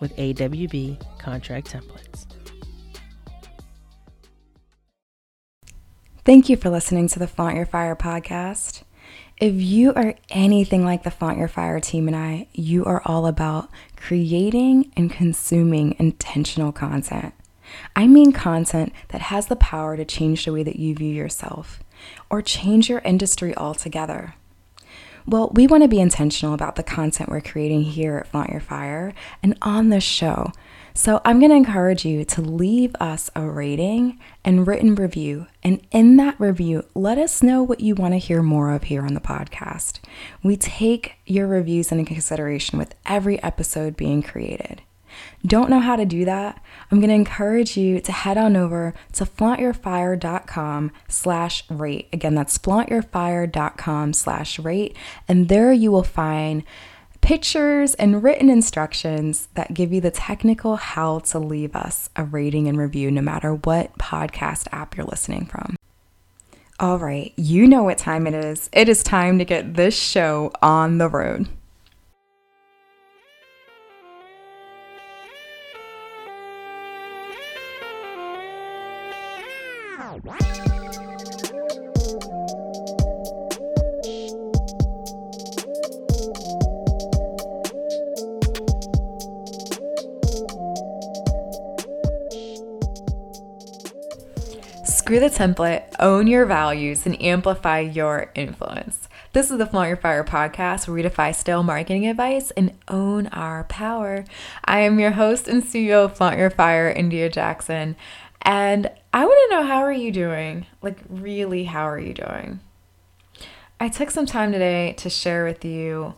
with AWB contract templates. Thank you for listening to the Flaunt Your Fire podcast. If you are anything like the Flaunt Your Fire team and I, you are all about creating and consuming intentional content. I mean content that has the power to change the way that you view yourself or change your industry altogether. Well, we want to be intentional about the content we're creating here at Flaunt Your Fire and on this show so I'm going to encourage you to leave us a rating and written review. And in that review, let us know what you want to hear more of here on the podcast. We take your reviews into consideration with every episode being created. Don't know how to do that? I'm going to encourage you to head on over to flauntyourfire.com slash rate. Again, that's flauntyourfire.com slash rate. And there you will find pictures and written instructions that give you the technical how to leave us a rating and review no matter what podcast app you're listening from. All right, you know what time it is. It is time to get this show on the road. Template, own your values, and amplify your influence. This is the Flaunt Your Fire podcast where we defy stale marketing advice and own our power. I am your host and CEO of Flaunt Your Fire, India Jackson. And I want to know how are you doing? Like, really, how are you doing? I took some time today to share with you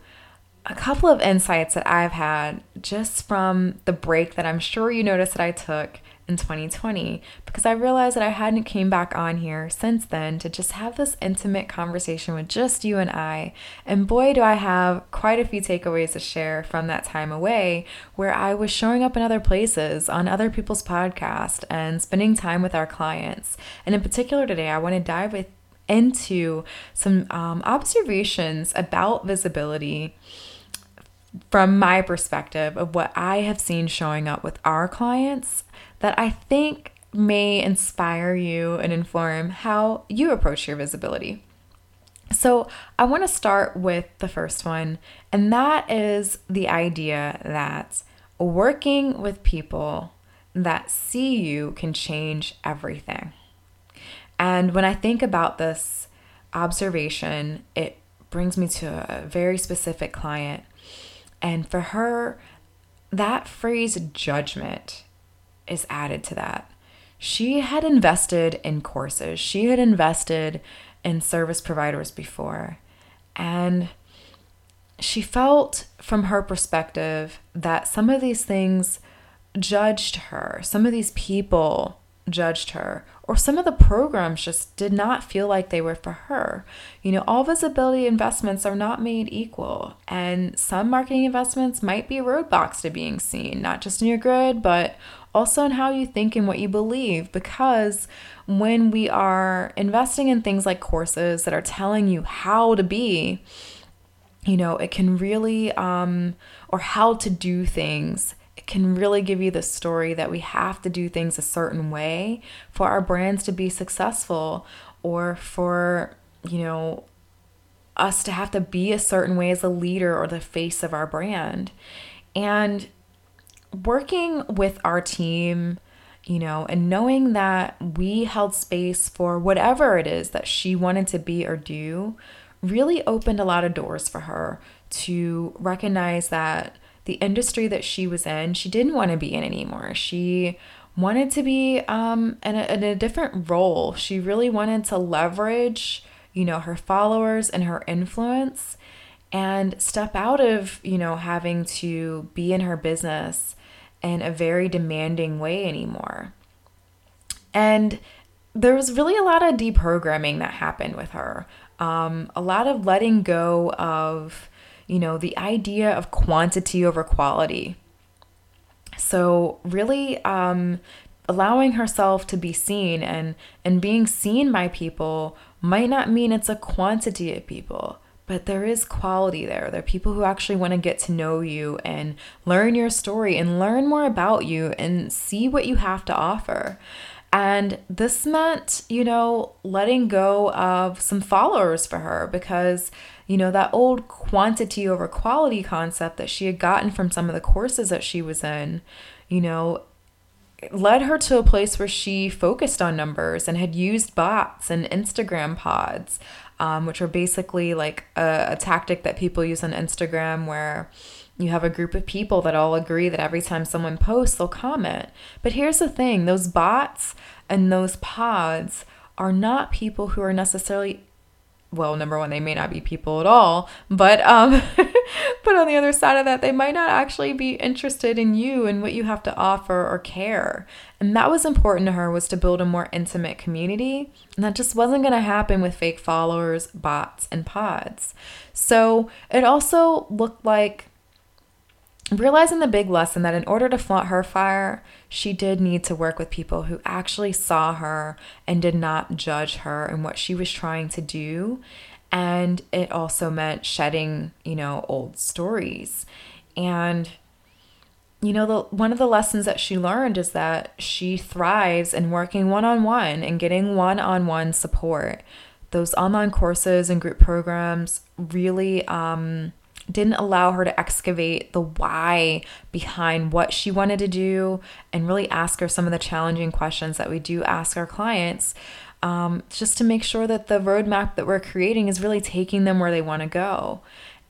a couple of insights that I've had just from the break that I'm sure you noticed that I took in 2020 because I realized that I hadn't came back on here since then to just have this intimate conversation with just you and I. And boy, do I have quite a few takeaways to share from that time away where I was showing up in other places on other people's podcasts and spending time with our clients. And in particular today, I want to dive with into some um, observations about visibility from my perspective of what I have seen showing up with our clients that I think may inspire you and inform how you approach your visibility. So, I want to start with the first one, and that is the idea that working with people that see you can change everything. And when I think about this observation, it brings me to a very specific client. And for her, that phrase judgment is added to that. She had invested in courses, she had invested in service providers before. And she felt from her perspective that some of these things judged her, some of these people judged her, or some of the programs just did not feel like they were for her. You know, all visibility investments are not made equal, and some marketing investments might be roadblocks to being seen, not just in your grid, but also in how you think and what you believe. Because when we are investing in things like courses that are telling you how to be, you know, it can really, um, or how to do things, it can really give you the story that we have to do things a certain way for our brands to be successful or for, you know, us to have to be a certain way as a leader or the face of our brand. And working with our team, you know, and knowing that we held space for whatever it is that she wanted to be or do really opened a lot of doors for her to recognize that the industry that she was in, she didn't want to be in anymore. She wanted to be um, in, a, in a different role. She really wanted to leverage, you know, her followers and her influence and step out of, you know, having to be in her business in a very demanding way anymore. And there was really a lot of deprogramming that happened with her. Um, a lot of letting go of, you know, the idea of quantity over quality. So, really um, allowing herself to be seen and, and being seen by people might not mean it's a quantity of people but there is quality there. There are people who actually want to get to know you and learn your story and learn more about you and see what you have to offer. And this meant, you know, letting go of some followers for her because, you know, that old quantity over quality concept that she had gotten from some of the courses that she was in, you know, led her to a place where she focused on numbers and had used bots and Instagram pods um, which are basically like a, a tactic that people use on Instagram where you have a group of people that all agree that every time someone posts, they'll comment. But here's the thing those bots and those pods are not people who are necessarily well, number one, they may not be people at all, but um, but on the other side of that, they might not actually be interested in you and what you have to offer or care. And that was important to her was to build a more intimate community, and that just wasn't going to happen with fake followers, bots, and pods. So it also looked like realizing the big lesson that in order to flaunt her fire, she did need to work with people who actually saw her and did not judge her and what she was trying to do. And it also meant shedding, you know, old stories. And you know, the one of the lessons that she learned is that she thrives in working one-on-one and getting one-on-one support. Those online courses and group programs really um didn't allow her to excavate the why behind what she wanted to do and really ask her some of the challenging questions that we do ask our clients um, just to make sure that the roadmap that we're creating is really taking them where they want to go.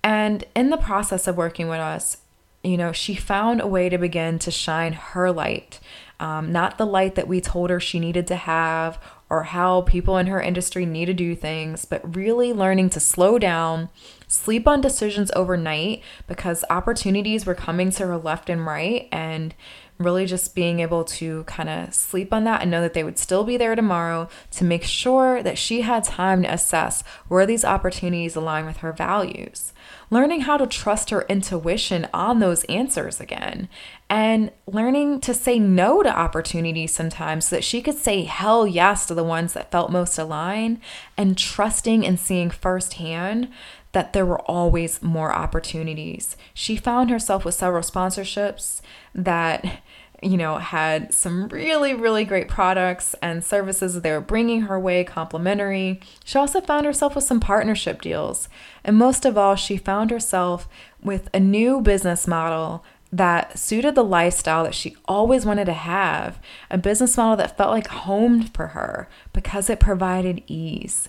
And in the process of working with us, you know, she found a way to begin to shine her light, um, not the light that we told her she needed to have or how people in her industry need to do things, but really learning to slow down sleep on decisions overnight because opportunities were coming to her left and right and really just being able to kind of sleep on that and know that they would still be there tomorrow to make sure that she had time to assess where these opportunities align with her values. Learning how to trust her intuition on those answers again, and learning to say no to opportunities sometimes so that she could say hell yes to the ones that felt most aligned, and trusting and seeing firsthand that there were always more opportunities. She found herself with several sponsorships that you know, had some really, really great products and services that they were bringing her way complimentary. She also found herself with some partnership deals. And most of all, she found herself with a new business model that suited the lifestyle that she always wanted to have, a business model that felt like home for her because it provided ease.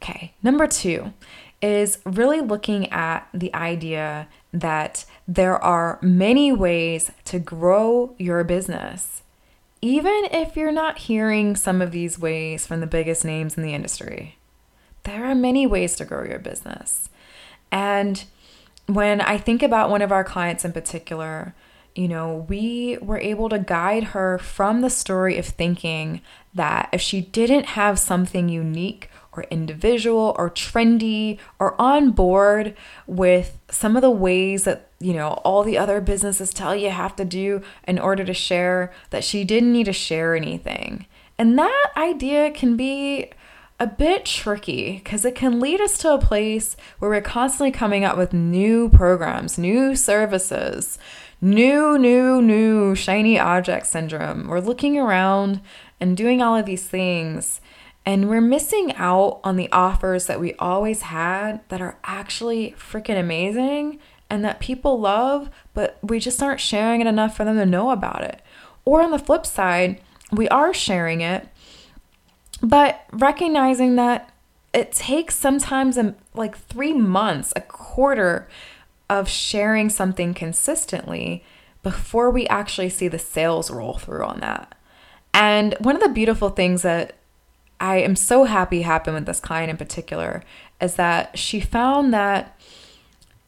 Okay, number two is really looking at the idea that there are many ways to grow your business, even if you're not hearing some of these ways from the biggest names in the industry. There are many ways to grow your business. And when I think about one of our clients in particular, you know, we were able to guide her from the story of thinking that if she didn't have something unique or individual or trendy or on board with some of the ways that you know all the other businesses tell you have to do in order to share that she didn't need to share anything and that idea can be a bit tricky because it can lead us to a place where we're constantly coming up with new programs, new services, new, new, new shiny object syndrome. We're looking around and doing all of these things and we're missing out on the offers that we always had that are actually freaking amazing and that people love, but we just aren't sharing it enough for them to know about it. Or on the flip side, we are sharing it, but recognizing that it takes sometimes um, like three months, a quarter of sharing something consistently before we actually see the sales roll through on that. And one of the beautiful things that I am so happy happened with this client in particular is that she found that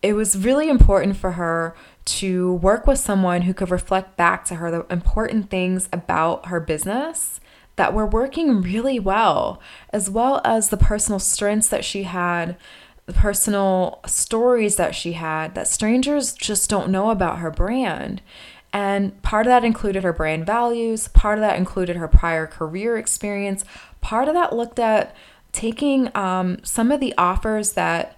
it was really important for her to work with someone who could reflect back to her the important things about her business that were working really well, as well as the personal strengths that she had, the personal stories that she had that strangers just don't know about her brand. And part of that included her brand values, part of that included her prior career experience, part of that looked at taking um, some of the offers that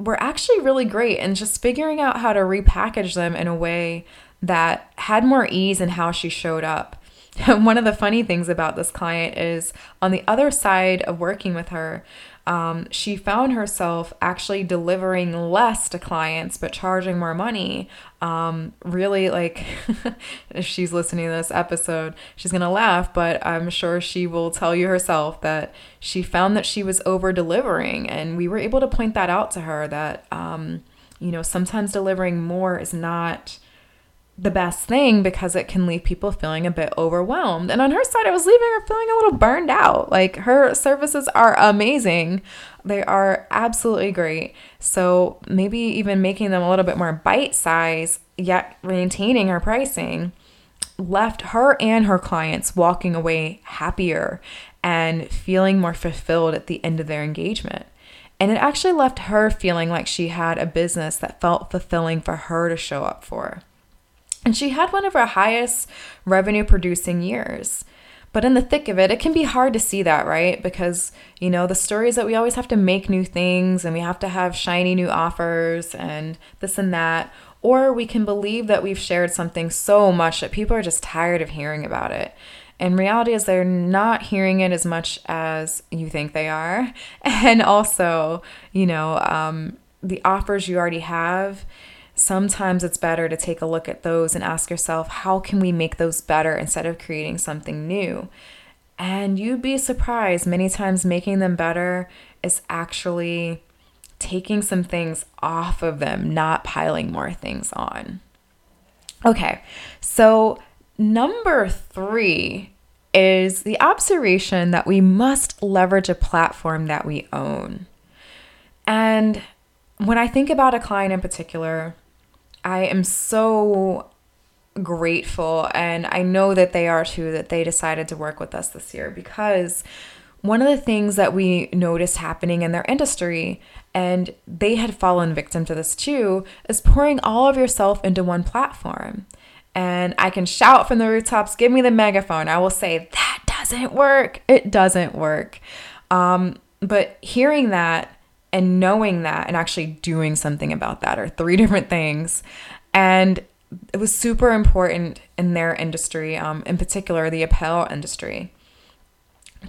were actually really great and just figuring out how to repackage them in a way that had more ease in how she showed up. One of the funny things about this client is on the other side of working with her, um, she found herself actually delivering less to clients but charging more money. Um, really, like, if she's listening to this episode, she's gonna laugh, but I'm sure she will tell you herself that she found that she was over delivering, and we were able to point that out to her that, um, you know, sometimes delivering more is not the best thing because it can leave people feeling a bit overwhelmed. And on her side, I was leaving her feeling a little burned out. Like her services are amazing, they are absolutely great. So maybe even making them a little bit more bite size, yet maintaining her pricing, left her and her clients walking away happier and feeling more fulfilled at the end of their engagement. And it actually left her feeling like she had a business that felt fulfilling for her to show up for. And she had one of her highest revenue producing years. But in the thick of it, it can be hard to see that, right? Because, you know, the story is that we always have to make new things and we have to have shiny new offers and this and that. Or we can believe that we've shared something so much that people are just tired of hearing about it. And reality is they're not hearing it as much as you think they are. And also, you know, um, the offers you already have sometimes it's better to take a look at those and ask yourself, how can we make those better instead of creating something new? And you'd be surprised many times making them better is actually taking some things off of them, not piling more things on. Okay, so number three is the observation that we must leverage a platform that we own. And when I think about a client in particular, I am so grateful and I know that they are too that they decided to work with us this year because one of the things that we noticed happening in their industry and they had fallen victim to this too is pouring all of yourself into one platform. And I can shout from the rooftops, give me the megaphone. I will say, that doesn't work. It doesn't work. Um, but hearing that and knowing that and actually doing something about that are three different things. And it was super important in their industry, um, in particular the apparel industry,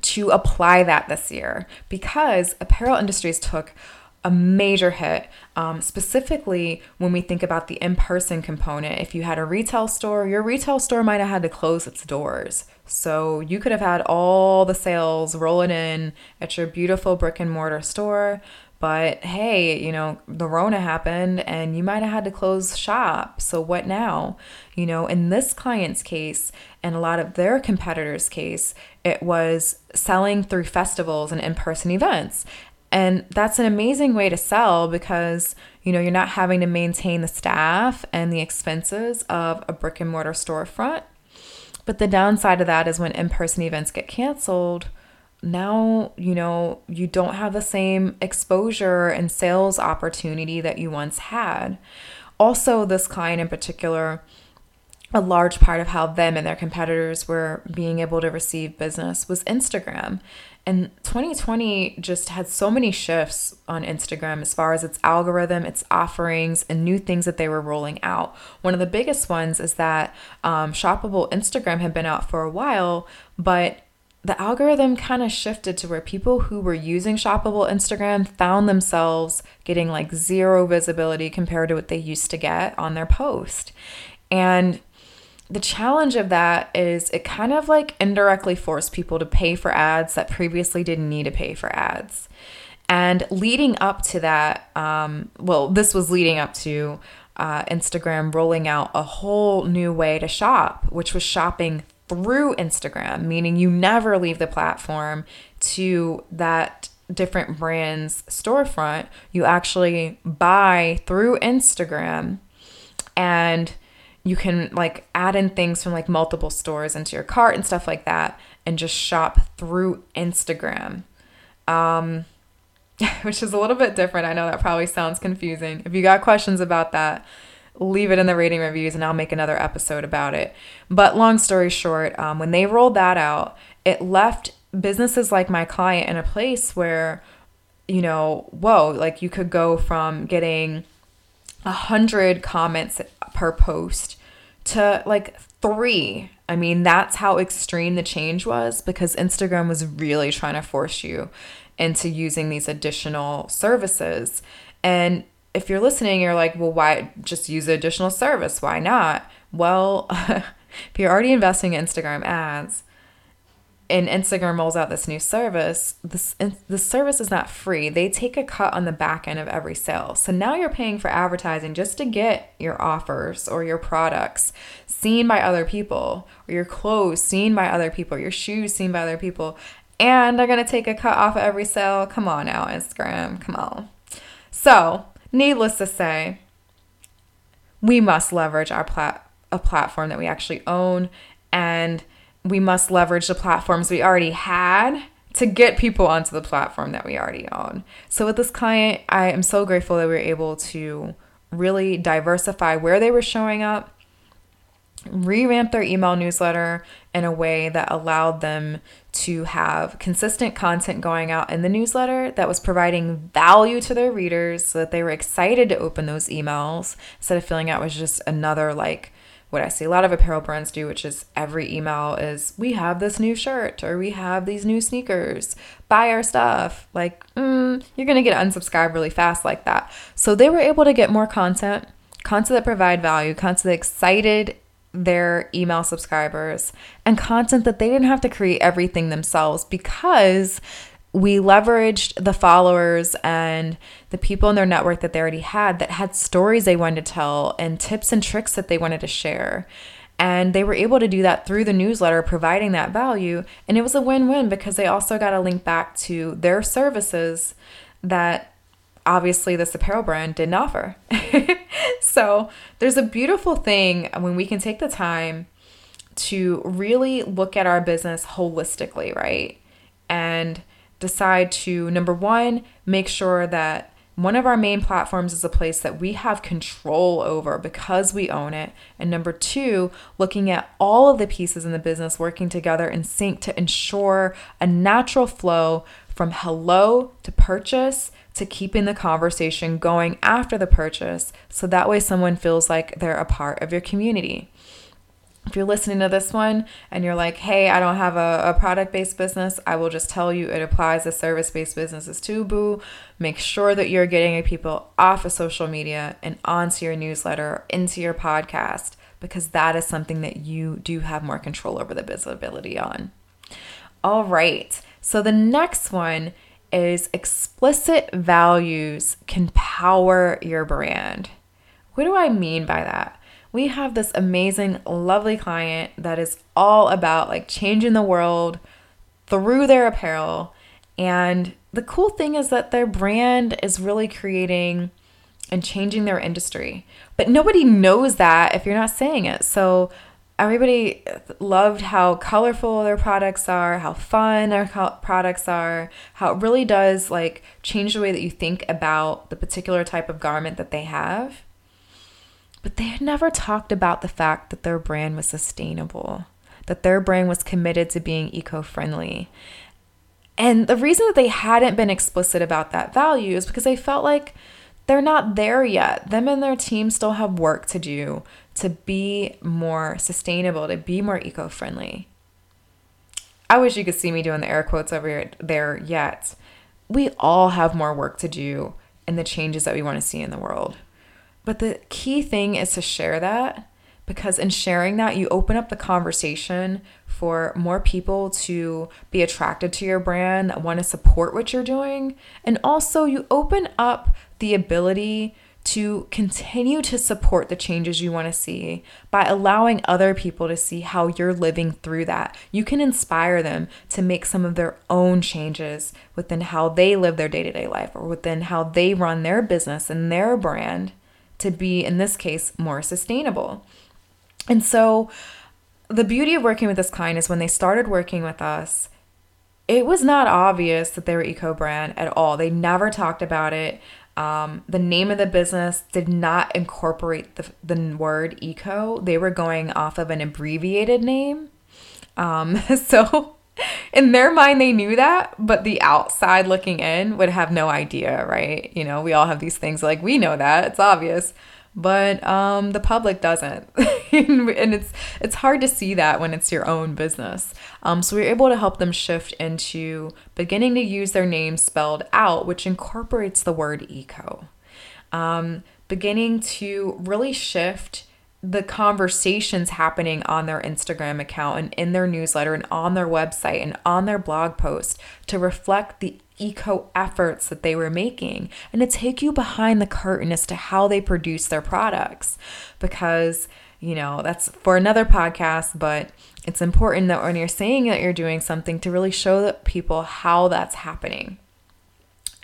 to apply that this year because apparel industries took a major hit, um, specifically when we think about the in person component. If you had a retail store, your retail store might have had to close its doors. So you could have had all the sales rolling in at your beautiful brick and mortar store, but hey, you know, the Rona happened and you might have had to close shop. So what now? You know, in this client's case and a lot of their competitors' case, it was selling through festivals and in person events. And that's an amazing way to sell because, you know, you're not having to maintain the staff and the expenses of a brick and mortar storefront. But the downside of that is when in person events get canceled, now you know you don't have the same exposure and sales opportunity that you once had also this client in particular a large part of how them and their competitors were being able to receive business was Instagram. And 2020 just had so many shifts on Instagram as far as its algorithm, its offerings, and new things that they were rolling out. One of the biggest ones is that um, shoppable Instagram had been out for a while, but the algorithm kind of shifted to where people who were using shoppable Instagram found themselves getting like zero visibility compared to what they used to get on their post. And the challenge of that is it kind of like indirectly forced people to pay for ads that previously didn't need to pay for ads. And leading up to that, um, well, this was leading up to uh, Instagram rolling out a whole new way to shop, which was shopping through Instagram, meaning you never leave the platform to that different brand's storefront. You actually buy through Instagram and you can like add in things from like multiple stores into your cart and stuff like that and just shop through Instagram. Um, which is a little bit different. I know that probably sounds confusing. If you got questions about that, leave it in the rating reviews and I'll make another episode about it. But long story short, um, when they rolled that out, it left businesses like my client in a place where, you know, whoa, like you could go from getting a hundred comments per post to like three. I mean, that's how extreme the change was because Instagram was really trying to force you into using these additional services. And if you're listening, you're like, well, why just use the additional service? Why not? Well, if you're already investing in Instagram ads, and Instagram rolls out this new service, this the service is not free. They take a cut on the back end of every sale. So now you're paying for advertising just to get your offers or your products seen by other people, or your clothes seen by other people, your shoes seen by other people, and they're gonna take a cut off of every sale. Come on now, Instagram, come on. So, needless to say, we must leverage our plat a platform that we actually own and we must leverage the platforms we already had to get people onto the platform that we already own. So with this client, I am so grateful that we were able to really diversify where they were showing up, revamp their email newsletter in a way that allowed them to have consistent content going out in the newsletter that was providing value to their readers so that they were excited to open those emails instead of feeling it was just another like what I see a lot of apparel brands do, which is every email is, we have this new shirt or we have these new sneakers, buy our stuff. Like, mm, you're to get unsubscribed really fast like that. So they were able to get more content, content that provide value, content that excited their email subscribers, and content that they didn't have to create everything themselves because we leveraged the followers and the people in their network that they already had that had stories they wanted to tell and tips and tricks that they wanted to share. And they were able to do that through the newsletter, providing that value. And it was a win win because they also got a link back to their services that obviously this apparel brand didn't offer. so there's a beautiful thing when we can take the time to really look at our business holistically, right? And decide to number one, make sure that one of our main platforms is a place that we have control over because we own it. And number two, looking at all of the pieces in the business working together in sync to ensure a natural flow from hello to purchase to keeping the conversation going after the purchase. So that way someone feels like they're a part of your community if you're listening to this one and you're like, hey, I don't have a, a product based business, I will just tell you it applies to service based businesses too, boo. Make sure that you're getting people off of social media and onto your newsletter, into your podcast, because that is something that you do have more control over the visibility on. All right. So the next one is explicit values can power your brand. What do I mean by that? we have this amazing, lovely client that is all about like changing the world through their apparel. And the cool thing is that their brand is really creating and changing their industry. But nobody knows that if you're not saying it. So everybody loved how colorful their products are, how fun their products are, how it really does like change the way that you think about the particular type of garment that they have but they had never talked about the fact that their brand was sustainable, that their brand was committed to being eco friendly. And the reason that they hadn't been explicit about that value is because they felt like they're not there yet. Them and their team still have work to do to be more sustainable, to be more eco friendly. I wish you could see me doing the air quotes over there yet. We all have more work to do in the changes that we want to see in the world. But the key thing is to share that because in sharing that, you open up the conversation for more people to be attracted to your brand, that want to support what you're doing. And also, you open up the ability to continue to support the changes you want to see by allowing other people to see how you're living through that. You can inspire them to make some of their own changes within how they live their day to day life or within how they run their business and their brand to be, in this case, more sustainable. And so, the beauty of working with this client is when they started working with us, it was not obvious that they were eco brand at all. They never talked about it. Um, the name of the business did not incorporate the, the word eco. They were going off of an abbreviated name. Um, so in their mind, they knew that, but the outside looking in would have no idea, right? You know, we all have these things like we know that, it's obvious but um, the public doesn't. And it's it's hard to see that when it's your own business. Um, so we are able to help them shift into beginning to use their name spelled out which incorporates the word eco. Um, beginning to really shift the conversations happening on their Instagram account and in their newsletter and on their website and on their blog post to reflect the eco efforts that they were making and to take you behind the curtain as to how they produce their products. Because you know that's for another podcast but it's important that when you're saying that you're doing something to really show the people how that's happening.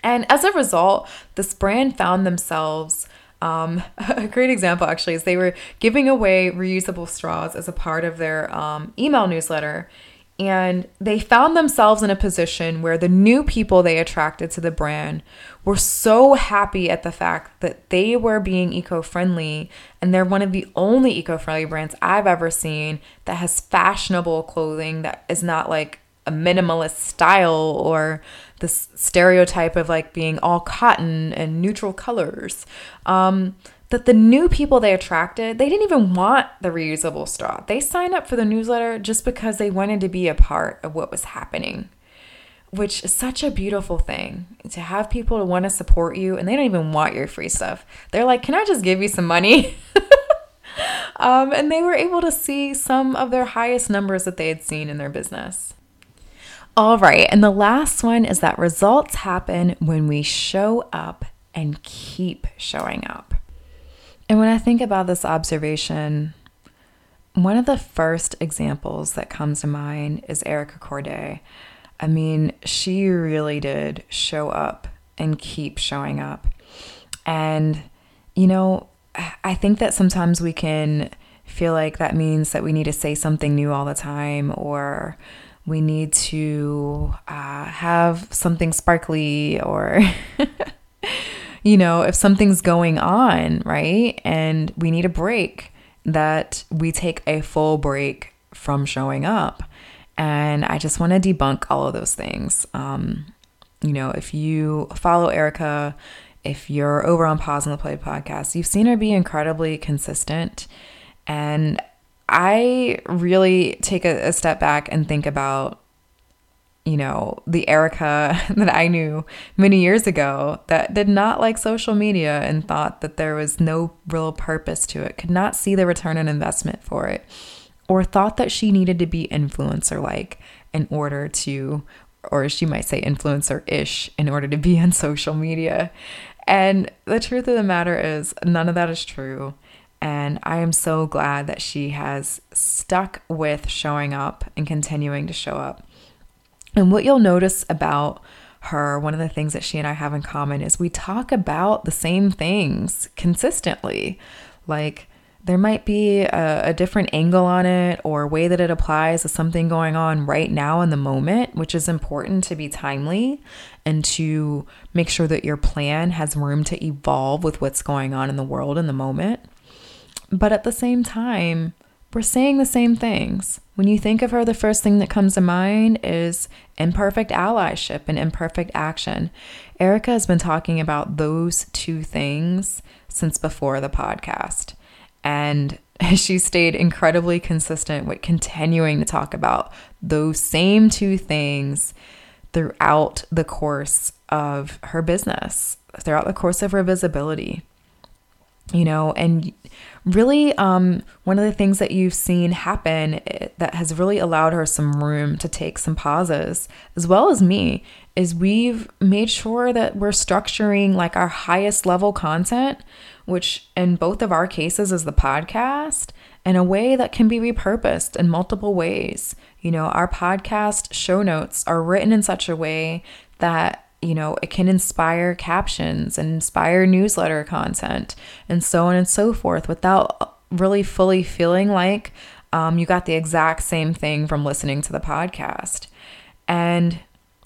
And as a result this brand found themselves um, a great example actually is they were giving away reusable straws as a part of their um, email newsletter and they found themselves in a position where the new people they attracted to the brand were so happy at the fact that they were being eco friendly. And they're one of the only eco friendly brands I've ever seen that has fashionable clothing that is not like a minimalist style or this stereotype of like being all cotton and neutral colors. Um, that the new people they attracted, they didn't even want the reusable straw. They signed up for the newsletter just because they wanted to be a part of what was happening, which is such a beautiful thing to have people to want to support you and they don't even want your free stuff. They're like, Can I just give you some money? um, and they were able to see some of their highest numbers that they had seen in their business. All right, and the last one is that results happen when we show up and keep showing up. And when I think about this observation, one of the first examples that comes to mind is Erica Courdae. I mean, she really did show up and keep showing up. And, you know, I think that sometimes we can feel like that means that we need to say something new all the time or we need to uh, have something sparkly or you know if something's going on right? And we need a break that we take a full break from showing up. And i just want to debunk all of those things. Um, you know if you follow erica if you're over on pause on the play podcast you've seen her be incredibly consistent. And I really take a, a step back and think about you know, the Erica that I knew many years ago that did not like social media and thought that there was no real purpose to it, could not see the return on investment for it, or thought that she needed to be influencer like in order to, or she might say influencer ish, in order to be on social media. And the truth of the matter is, none of that is true. And I am so glad that she has stuck with showing up and continuing to show up. And what you'll notice about her, one of the things that she and I have in common is we talk about the same things consistently. Like, there might be a, a, different angle on it or way that it applies to something going on right now in the moment, which is important to be timely and to make sure that your plan has room to evolve with what's going on in the world in the moment. But at the same time, we're saying the same things. When you think of her, the first thing that comes to mind is imperfect allyship and imperfect action. Erica has been talking about those two things since before the podcast. And she stayed incredibly consistent with continuing to talk about those same two things throughout the course of her business, throughout the course of her visibility. you know, and really um, one of the things that you've seen happen eh, that has really allowed her some room to take some pauses, as well as me, is we've made sure that we're structuring like our highest level content, which in both of our cases is the podcast, in a way that can be repurposed in multiple ways. You know, our podcast show notes are written in such a way that you know, it can inspire captions and inspire newsletter content and so on and so forth without really fully feeling like um, you got the exact same thing from listening to the podcast. And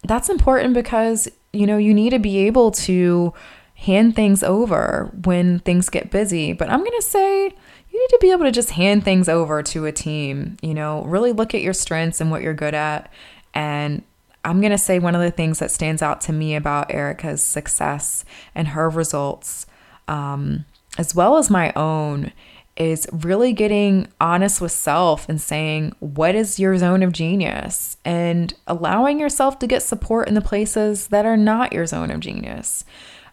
that's important because, you know, you need to be able to hand things over when things get busy. But I'm going to say you need to be able to just hand things over to a team, you know, really look at your strengths and what you're good at and I'm going to say one of the things that stands out to me about Erica's success and her results, um, as well as my own, is really getting honest with self and saying, what is your zone of genius? And allowing yourself to get support in the places that are not your zone of genius.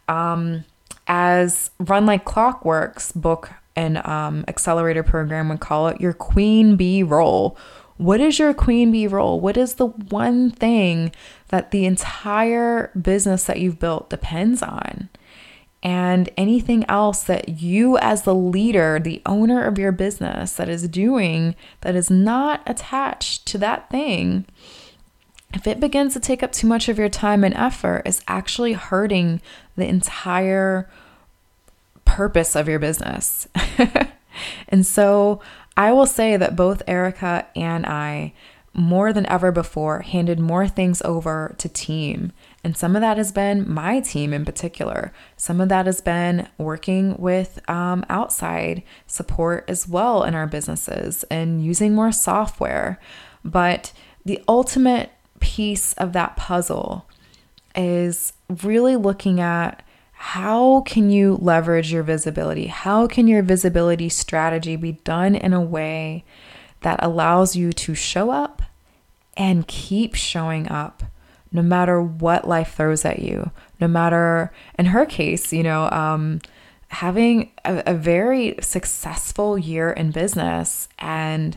Um, as Run Like Clockwork's book and um, accelerator program would call it, your queen bee role what is your queen bee role? What is the one thing that the entire business that you've built depends on? And anything else that you, as the leader, the owner of your business, that is doing that is not attached to that thing, if it begins to take up too much of your time and effort, is actually hurting the entire purpose of your business. and so I will say that both Erica and I, more than ever before, handed more things over to team. And some of that has been my team in particular. Some of that has been working with um, outside support as well in our businesses and using more software. But the ultimate piece of that puzzle is really looking at how can you leverage your visibility? How can your visibility strategy be done in a way that allows you to show up and keep showing up no matter what life throws at you? No matter, in her case, you know, um, having a, a very successful year in business and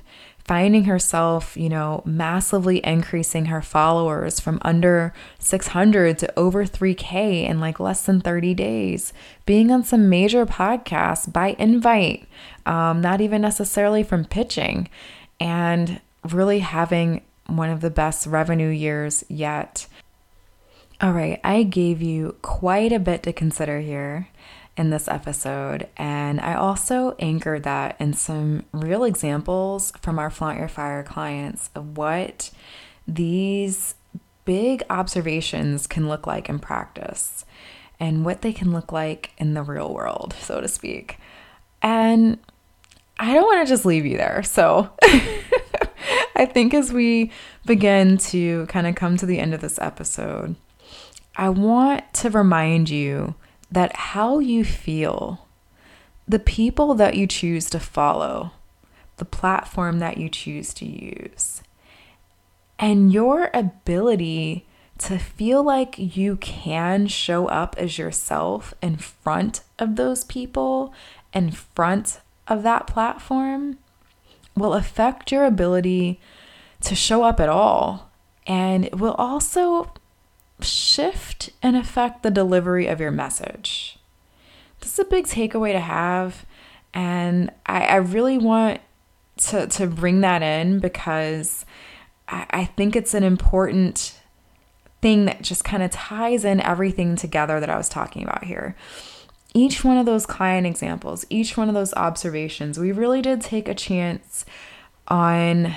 finding herself, you know, massively increasing her followers from under 600 to over 3K in like less than 30 days, being on some major podcasts by invite, um, not even necessarily from pitching, and really having one of the best revenue years yet. All right, I gave you quite a bit to consider here in this episode. And I also anchored that in some real examples from our Flaunt Your Fire clients of what these big observations can look like in practice and what they can look like in the real world, so to speak. And I don't want to just leave you there. So I think as we begin to kind of come to the end of this episode, I want to remind you that how you feel, the people that you choose to follow, the platform that you choose to use, and your ability to feel like you can show up as yourself in front of those people, in front of that platform, will affect your ability to show up at all. And it will also shift and affect the delivery of your message. This is a big takeaway to have. And I, I really want to, to bring that in because I, I think it's an important thing that just kind of ties in everything together that I was talking about here. Each one of those client examples, each one of those observations, we really did take a chance on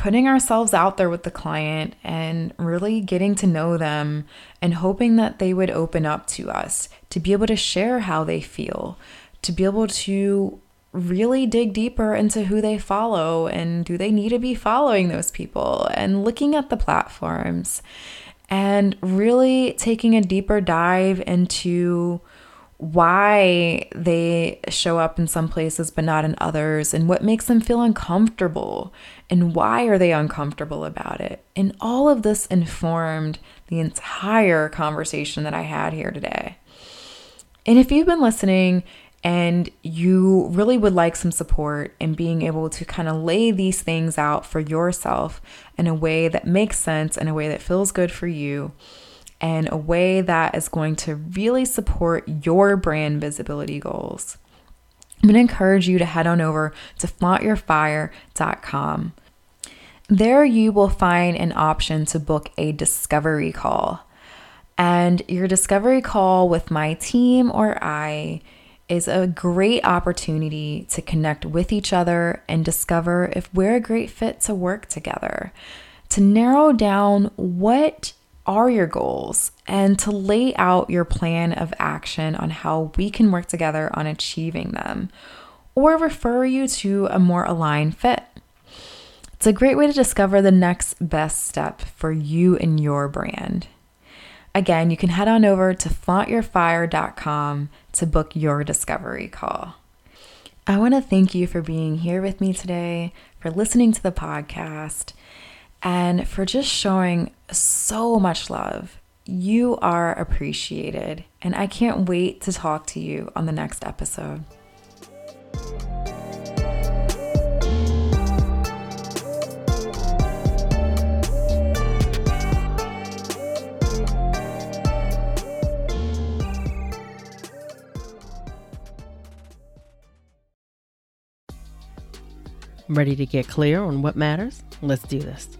putting ourselves out there with the client and really getting to know them and hoping that they would open up to us to be able to share how they feel, to be able to really dig deeper into who they follow and do they need to be following those people and looking at the platforms and really taking a deeper dive into why they show up in some places but not in others and what makes them feel uncomfortable and why are they uncomfortable about it? And all of this informed the entire conversation that i had here today. And if you've been listening and you really would like some support in being able to kind of lay these things out for yourself in a way that makes sense, in a way that feels good for you, and a way that is going to really support your brand visibility goals. I'm going to encourage you to head on over to flauntyourfire.com. There, you will find an option to book a discovery call. And your discovery call with my team or I is a great opportunity to connect with each other and discover if we're a great fit to work together, to narrow down what are your goals and to lay out your plan of action on how we can work together on achieving them, or refer you to a more aligned fit. It's a great way to discover the next best step for you and your brand. Again, you can head on over to flauntyourfire.com to book your discovery call. I want to thank you for being here with me today, for listening to the podcast, and for just showing so much love. You are appreciated, and I can't wait to talk to you on the next episode. Ready to get clear on what matters? Let's do this.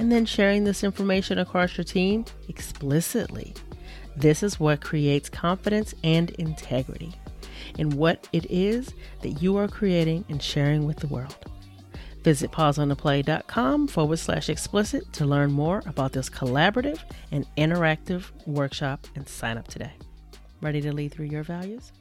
and then sharing this information across your team explicitly. This is what creates confidence and integrity in what it is that you are creating and sharing with the world. Visit pauseontheplay.com forward slash explicit to learn more about this collaborative and interactive workshop and sign up today. Ready to lead through your values?